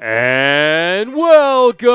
And welcome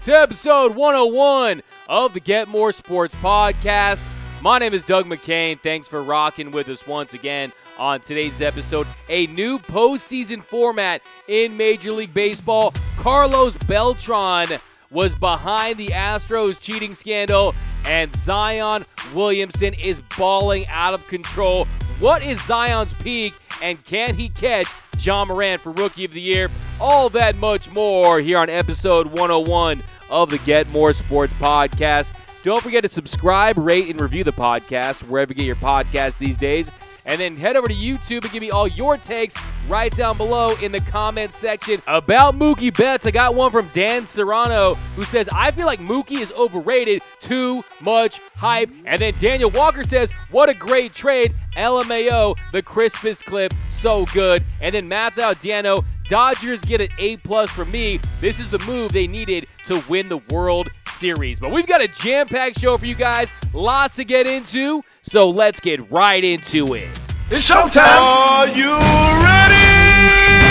to episode 101 of the Get More Sports podcast. My name is Doug McCain. Thanks for rocking with us once again on today's episode. A new postseason format in Major League Baseball. Carlos Beltran was behind the Astros cheating scandal, and Zion Williamson is balling out of control. What is Zion's peak, and can he catch Ja Morant for Rookie of the Year? All that much more here on episode 101 of the Get More Sports podcast. Don't forget to subscribe, rate, and review the podcast wherever you get your podcast these days. And then head over to YouTube and give me all your takes right down below in the comment section about Mookie Betts. I got one from Dan Serrano who says, I feel like Mookie is overrated, too much hype. And then Daniel Walker says, What a great trade. LMAO, the crispest clip, so good. And then Matthew Diano, Dodgers get an A plus from me. This is the move they needed to win the World Series. But we've got a jam-packed show for you guys, lots to get into. So let's get right into it. It's showtime. Are you ready?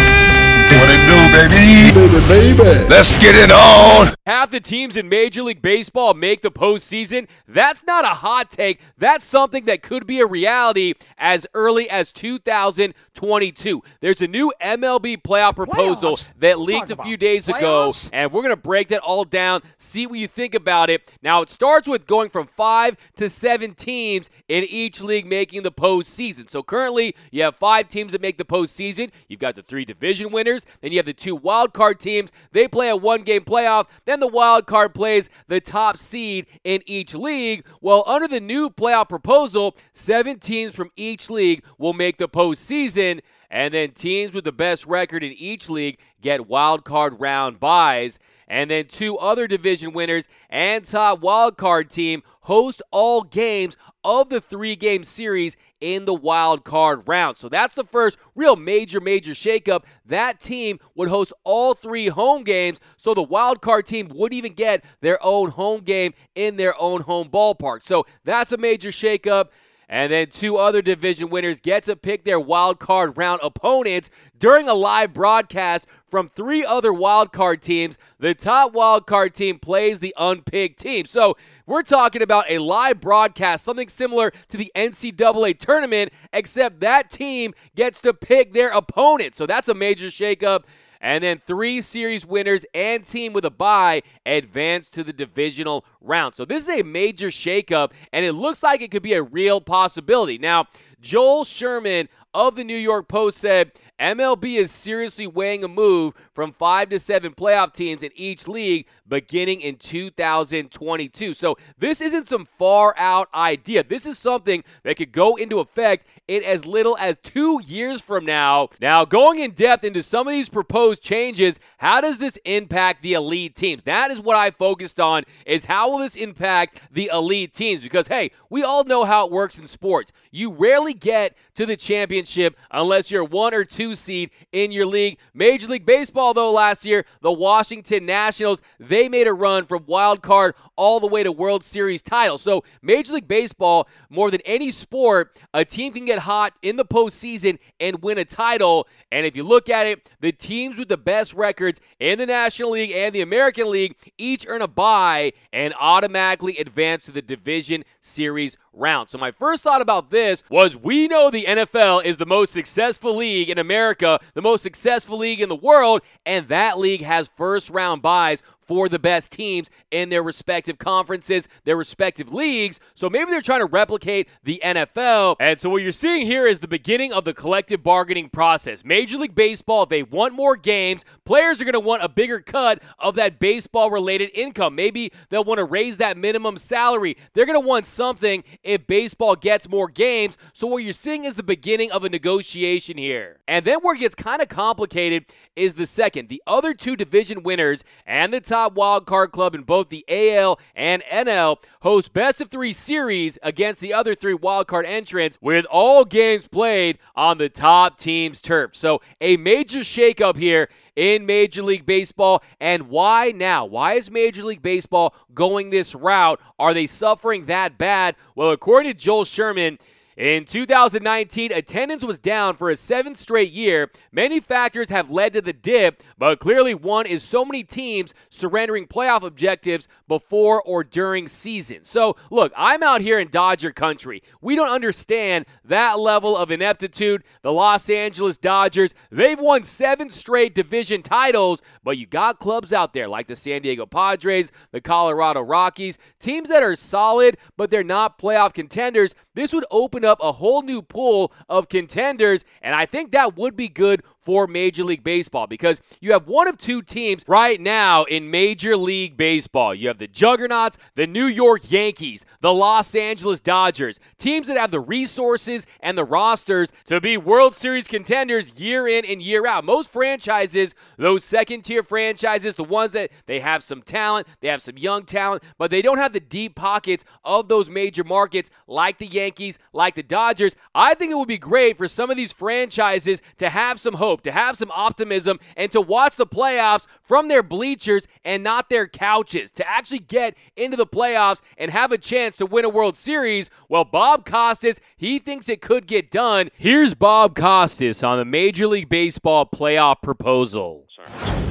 What it do, baby? Baby, baby. Let's get it on. Half the teams in Major League Baseball make the postseason. That's not a hot take. That's something that could be a reality as early as 2022. There's a new MLB playoff proposal Playoffs? that leaked Talk a few about days ago, and we're going to break that all down, see what you think about it. Now, it starts with going from five to seven teams in each league making the postseason. So currently, you have five teams that make the postseason. You've got the three division winners, then you have the two wild card teams. They play a one game playoff. Then the wild card plays the top seed in each league. Well, under the new playoff proposal, seven teams from each league will make the postseason. And then teams with the best record in each league get wild card round buys. And then two other division winners and top wild card team host all games of the three game series in the wild card round. So that's the first real major, major shakeup. That team would host all three home games, so the wild card team would even get their own home game in their own home ballpark. So that's a major shakeup. And then two other division winners get to pick their wild card round opponents during a live broadcast from three other wild card teams. The top wild card team plays the unpicked team. So we're talking about a live broadcast, something similar to the NCAA tournament, except that team gets to pick their opponent. So that's a major shakeup. And then three series winners and team with a bye advance to the divisional round. So this is a major shakeup, and it looks like it could be a real possibility. Now, Joel Sherman of the New York Post said MLB is seriously weighing a move from five to seven playoff teams in each league beginning in 2022. So this isn't some far out idea. This is something that could go into effect in as little as two years from now. Now, going in depth into some of these proposed changes, how does this impact the elite teams? That is what I focused on is how will this impact the elite teams? Because hey, we all know how it works in sports. You rarely get to the championship unless you're one or two seed in your league. Major League Baseball, though, last year, the Washington Nationals, they made a run from wild card all the way to World Series title. So, Major League Baseball, more than any sport, a team can get hot in the postseason and win a title. And if you look at it, the teams with the best records in the National League and the American League each earn a bye and automatically advance to the division series round. So my first thought about this was we know the NFL is the most successful league in America, the most successful league in the world, and that league has first round buys for the best teams in their respective conferences, their respective leagues. So maybe they're trying to replicate the NFL. And so what you're seeing here is the beginning of the collective bargaining process. Major League Baseball, they want more games. Players are going to want a bigger cut of that baseball related income. Maybe they'll want to raise that minimum salary. They're going to want something if baseball gets more games. So what you're seeing is the beginning of a negotiation here. And then where it gets kind of complicated is the second. The other two division winners and the top wild card club in both the AL and NL host best of three series against the other three wild card entrants with all games played on the top team's turf. So a major shakeup here in Major League Baseball. And why now? Why is Major League Baseball going this route? Are they suffering that bad? Well, according to Joel Sherman, In 2019, attendance was down for a seventh straight year. Many factors have led to the dip, but clearly one is so many teams surrendering playoff objectives before or during season. So, look, I'm out here in Dodger country. We don't understand that level of ineptitude. The Los Angeles Dodgers, they've won seven straight division titles, but you got clubs out there like the San Diego Padres, the Colorado Rockies, teams that are solid, but they're not playoff contenders. This would open up a whole new pool of contenders, and I think that would be good for Major League Baseball because you have one of two teams right now in Major League Baseball. You have the Juggernauts, the New York Yankees, the Los Angeles Dodgers, teams that have the resources and the rosters to be World Series contenders year in and year out. Most franchises, those second tier franchises, the ones that they have some talent, they have some young talent, but they don't have the deep pockets of those major markets like the Yankees, like the Dodgers. I think it would be great for some of these franchises to have some hope hope, to have some optimism, and to watch the playoffs from their bleachers and not their couches, to actually get into the playoffs and have a chance to win a World Series. Well, Bob Costas, he thinks it could get done. Here's Bob Costas on the Major League Baseball playoff proposal.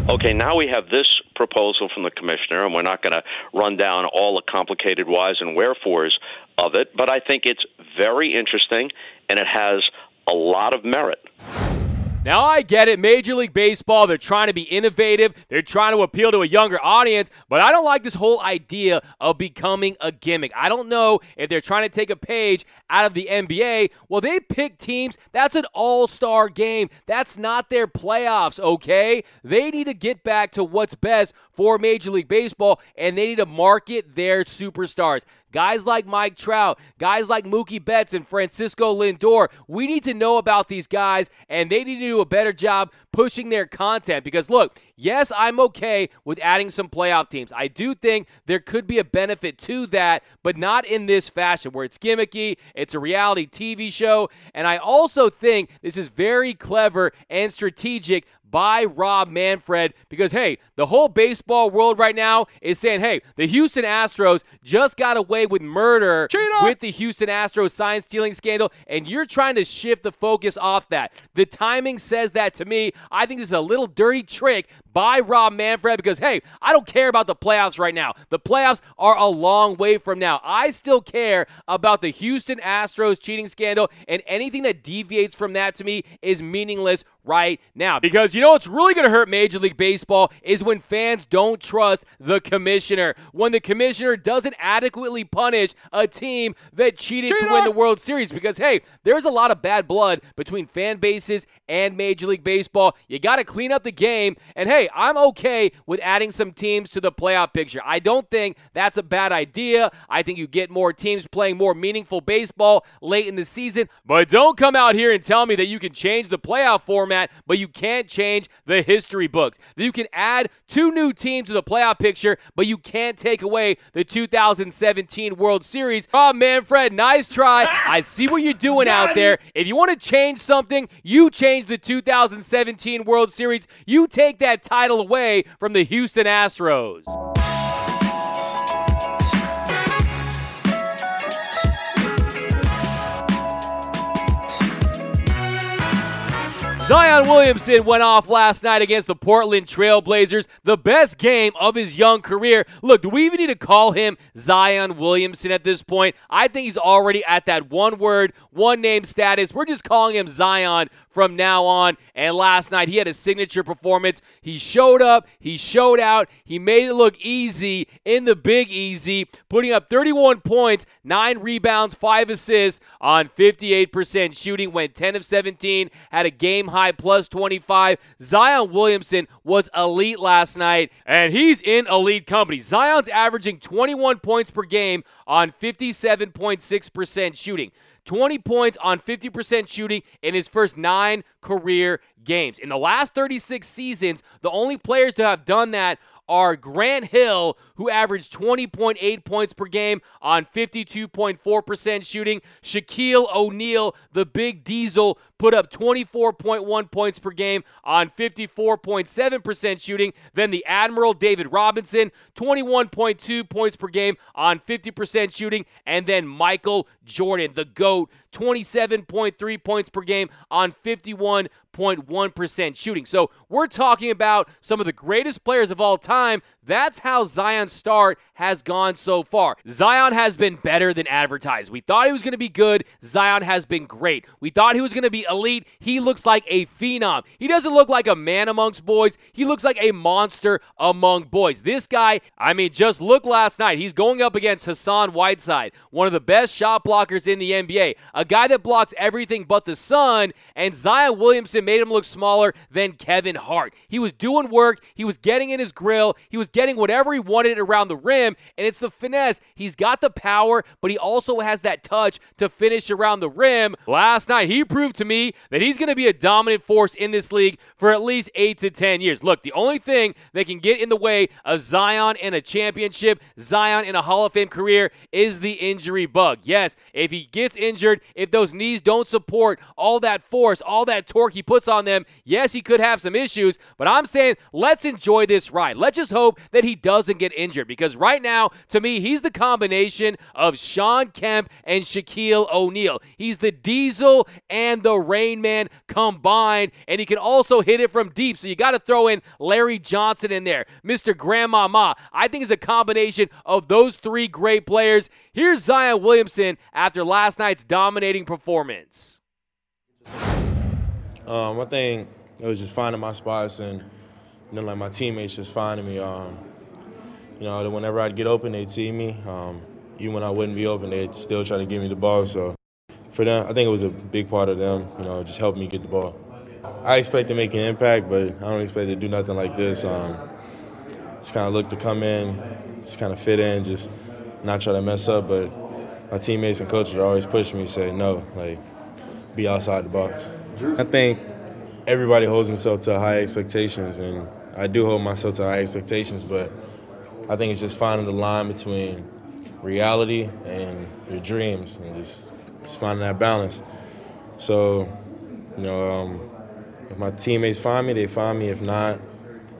Okay, now we have this proposal from the commissioner, and we're not going to run down all the complicated whys and wherefores of it, but I think it's very interesting and it has a lot of merit. Now, I get it. Major League Baseball, they're trying to be innovative. They're trying to appeal to a younger audience, but I don't like this whole idea of becoming a gimmick. I don't know if they're trying to take a page out of the NBA. Well, they pick teams. That's an all star game. That's not their playoffs, okay? They need to get back to what's best for Major League Baseball, and they need to market their superstars. Guys like Mike Trout, guys like Mookie Betts and Francisco Lindor. We need to know about these guys, and they need to do a better job pushing their content. Because, look, yes, I'm okay with adding some playoff teams. I do think there could be a benefit to that, but not in this fashion where it's gimmicky, it's a reality TV show. And I also think this is very clever and strategic by Rob Manfred because, hey, the whole baseball world right now is saying, hey, the Houston Astros just got away with murder with the Houston Astros sign stealing scandal, and you're trying to shift the focus off that. The timing says that to me. I think this is a little dirty trick by Rob Manfred because, hey, I don't care about the playoffs right now. The playoffs are a long way from now. I still care about the Houston Astros cheating scandal, and anything that deviates from that to me is meaningless right now. Because you know what's really going to hurt Major League Baseball is when fans don't trust the commissioner. When the commissioner doesn't adequately punish a team that cheated Cheater! to win the World Series. Because, hey, there's a lot of bad blood between fan bases and Major League Baseball. You got to clean up the game. And, hey, I'm okay with adding some teams to the playoff picture. I don't think that's a bad idea. I think you get more teams playing more meaningful baseball late in the season. But don't come out here and tell me that you can change the playoff format but you can't change the history books. You can add two new teams to the playoff picture, but you can't take away the 2017 World Series. Oh, Manfred, nice try. I see what you're doing out there. If you want to change something, you change the 2017 World Series. You take that title away from the Houston Astros. Zion Williamson went off last night against the Portland Trailblazers, the best game of his young career. Look, do we even need to call him Zion Williamson at this point? I think he's already at that one word, one name status. We're just calling him Zion from now on. And last night, he had a signature performance. He showed up, he showed out, he made it look easy in the big easy, putting up 31 points, 9 rebounds, 5 assists on 58% shooting, went 10 of 17, had a game high plus 25. Zion Williamson was elite last night, and he's in elite company. Zion's averaging 21 points per game on 57.6% shooting. 20 points on 50% shooting in his first nine career games. In the last 36 seasons, the only players to have done that are Grant Hill, who averaged 20.8 points per game on 52.4% shooting. Shaquille O'Neal, the big diesel, put up 24.1 points per game on 54.7% shooting. Then the Admiral David Robinson, 21.2 points per game on 50% shooting. And then Michael Jordan, the GOAT, 27.3 points per game on 51.1% shooting. So we're talking about some of the greatest players of all time. That's how Zion's start has gone so far. Zion has been better than advertised. We thought he was going to be good. Zion has been great. We thought he was going to be elite. He looks like a phenom. He doesn't look like a man amongst boys. He looks like a monster among boys. This guy, I mean, just look last night. He's going up against Hassan Whiteside, one of the best shot blockers in the NBA, a guy that blocks everything but the sun, and Zion Williamson made him look smaller than Kevin Hart. He was doing work, he was getting in his grill, he was getting whatever he wanted around the rim, and it's the finesse. He's got the power, but he also has that touch to finish around the rim. Last night, he proved to me that he's going to be a dominant force in this league for at least eight to 10 years. Look, the only thing that can get in the way of Zion in a championship, Zion in a Hall of Fame career, is the injury bug. Yes, if he gets injured, if those knees don't support all that force, all that torque he puts on them, yes, he could have some issues, but I'm saying let's enjoy this ride. Let's just hope that he doesn't get injured because right now, to me, he's the combination of Shawn Kemp and Shaquille O'Neal. He's the Diesel and the Rain Man combined, and he can also hit it from deep. So you got to throw in Larry Johnson in there, Mr. Grandmama. I think it's a combination of those three great players. Here's Zion Williamson after last night's dominating performance. Um, I think it was just finding my spots and you know, like my teammates just finding me. Um, you know, whenever I'd get open, they'd see me. Um, even when I wouldn't be open, they'd still try to give me the ball. So for them, I think it was a big part of them, you know, just helping me get the ball. I expect to make an impact, but I don't expect to do nothing like this. Um, just kind of look to come in, just kind of fit in, just not try to mess up. But my teammates and coaches are always pushing me, say no, like be outside the box. I think everybody holds himself to high expectations, and I do hold myself to high expectations, but I think it's just finding the line between reality and your dreams and just, just finding that balance. So, you know, um, if my teammates find me, they find me. If not,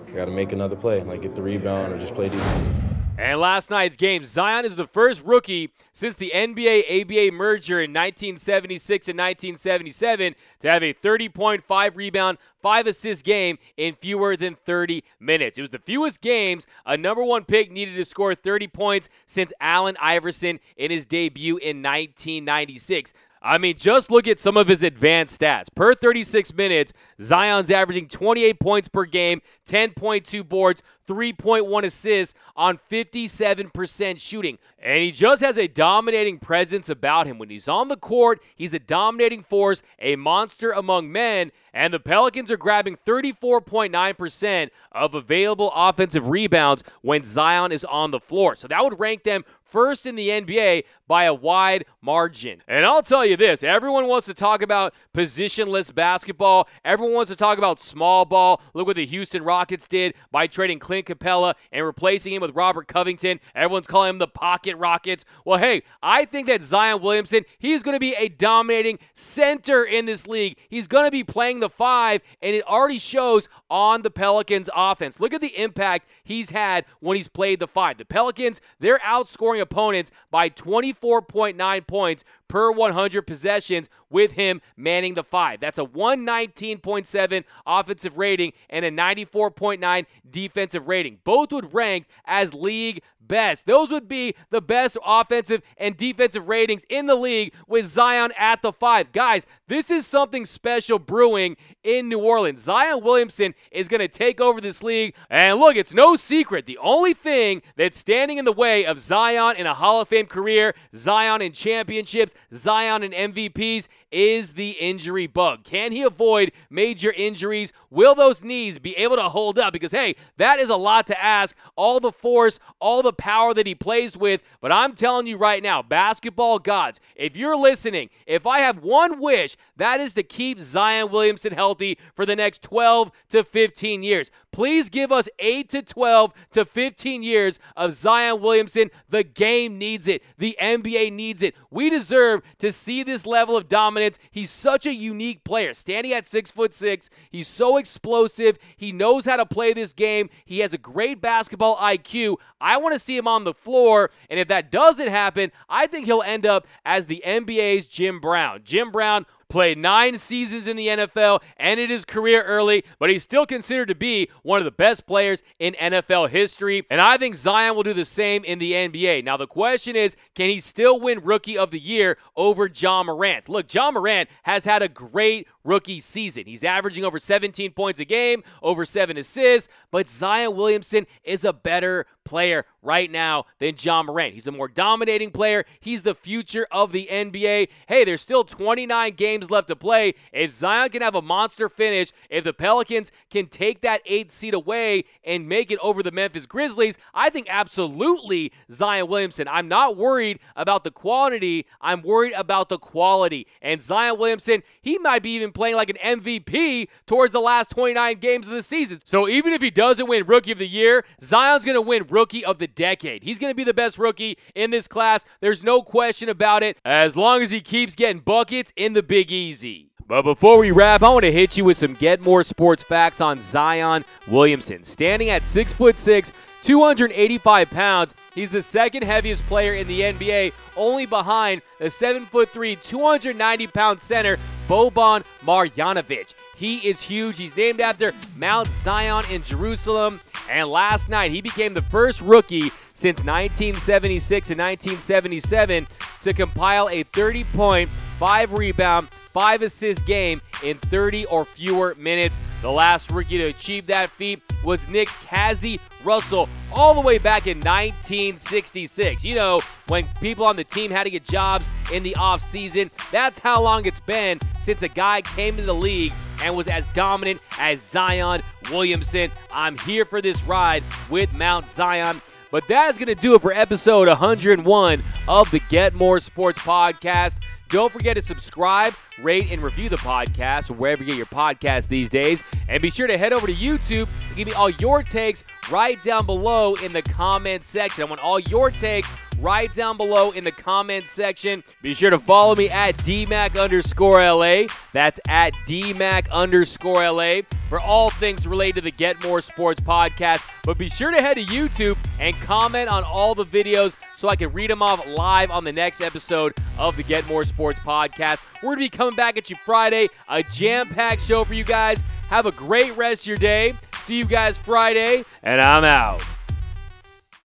I got to make another play, like get the rebound or just play defense. And last night's game, Zion is the first rookie since the NBA ABA merger in 1976 and 1977 to have a 30.5 rebound, 5 assist game in fewer than 30 minutes. It was the fewest games a number one pick needed to score 30 points since Allen Iverson in his debut in 1996. I mean, just look at some of his advanced stats. Per 36 minutes, Zion's averaging 28 points per game, 10.2 boards, 3.1 assists on 57% shooting. And he just has a dominating presence about him. When he's on the court, he's a dominating force, a monster among men. And the Pelicans are grabbing 34.9% of available offensive rebounds when Zion is on the floor. So that would rank them first in the NBA by a wide margin. And I'll tell you this everyone wants to talk about positionless basketball, everyone wants to talk about small ball. Look what the Houston Rockets did by trading Clint Capela and replacing him with Robert Covington. Everyone's calling him the Pocket Rockets. Well, hey, I think that Zion Williamson, he's going to be a dominating center in this league. He's going to be playing the five, and it already shows on the Pelicans offense. Look at the impact he's had when he's played the five. The Pelicans, they're outscoring opponents by 24.9 points per 100 possessions with him manning the five. That's a 119.7 offensive rating and a 94.9 defensive rating. Both would rank as league best. Those would be the best offensive and defensive ratings in the league with Zion at the five. Guys, this is something special brewing in New Orleans. Zion Williamson is going to take over this league. And look, it's no secret. The only thing that's standing in the way of Zion in a Hall of Fame career, Zion in championships, Zion and MVPs, is the injury bug. Can he avoid major injuries? Will those knees be able to hold up? Because, hey, that is a lot to ask. All the force, all the power that he plays with. But I'm telling you right now, basketball gods, if you're listening, if I have one wish, that is to keep Zion Williamson healthy for the next 12 to 15 years. Please give us 8 to 12 to 15 years of Zion Williamson. The game needs it. The NBA needs it. We deserve to see this level of dominance. He's such a unique player. Standing at six foot six, he's so explosive. He knows how to play this game. He has a great basketball IQ. I want to see him on the floor. And if that doesn't happen, I think he'll end up as the NBA's Jim Brown. Jim Brown played nine seasons in the NFL, ended his career early, but he's still considered to be one of the best players in NFL history. And I think Zion will do the same in the NBA. Now, the question is can he still win Rookie of the Year over Ja Morant? Look, Ja Morant has had a great rookie season. He's averaging over 17 points a game, over seven assists, but Zion Williamson is a better player right now than Ja Morant. He's a more dominating player. He's the future of the NBA. Hey, there's still 29 games left to play. If Zion can have a monster finish, if the Pelicans can take that eighth seed away and make it over the Memphis Grizzlies, I think absolutely Zion Williamson. I'm not worried about the quantity, I'm worried about the quality. And Zion Williamson, he might be even playing like an MVP towards the last 29 games of the season. So even if he doesn't win Rookie of the Year, Zion's going to win Rookie of the Decade. He's going to be the best rookie in this class. There's no question about it, as long as he keeps getting buckets in the Big Easy. But before we wrap, I want to hit you with some Get More Sports facts on Zion Williamson. Standing at 6 foot 6, 285 pounds, he's the second heaviest player in the NBA, only behind the 7 foot 3, 290 pound center Boban Marjanovic. He is huge. He's named after Mount Zion in Jerusalem. And last night, he became the first rookie since 1976 and 1977 to compile a 30 point, 5 rebound, 5 assist game in 30 or fewer minutes. The last rookie to achieve that feat was Knicks Cazzie Russell all the way back in 1966. You know, when people on the team had to get jobs in the offseason. That's how long it's been since a guy came to the league and was as dominant as Zion Williamson. I'm here for this ride with Mount Zion. But that is going to do it for episode 101 of the Get More Sports Podcast. Don't forget to subscribe, rate, and review the podcast wherever you get your podcasts these days. And be sure to head over to YouTube and give me all your takes right down below in the comment section. I want all your takes right down below in the comments section. Be sure to follow me at DMAC underscore LA. That's at DMAC underscore LA for all things related to the Get More Sports podcast. But be sure to head to YouTube and comment on all the videos so I can read them off live on the next episode of the Get More Sports podcast. We're going to be coming back at you Friday, a jam packed show for you guys. Have a great rest of your day. See you guys Friday, and I'm out.